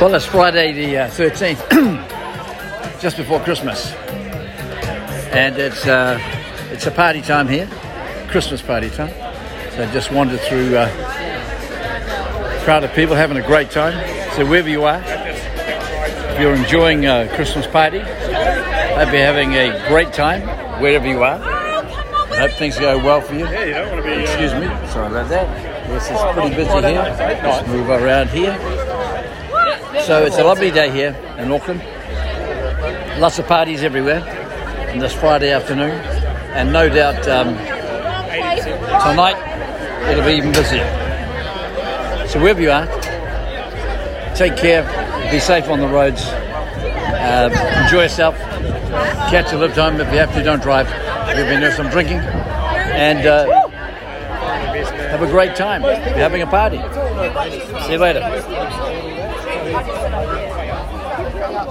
Well, it's Friday the uh, 13th, just before Christmas. And it's, uh, it's a party time here, Christmas party time. So I just wandered through uh, a crowd of people having a great time. So wherever you are, if you're enjoying a Christmas party, hope you're having a great time wherever you are. I hope things go well for you. Yeah, you don't want to be. uh, Excuse me, sorry about that. Yes, it's pretty busy here. Just move around here. So it's a lovely day here in Auckland. Lots of parties everywhere on this Friday afternoon, and no doubt um, tonight it'll be even busier. So wherever you are, take care, be safe on the roads, um, enjoy yourself, catch a live time if you have to, don't drive. We've been doing some drinking, and uh, have a great time. You're having a party. See you later. よろしくお願いします。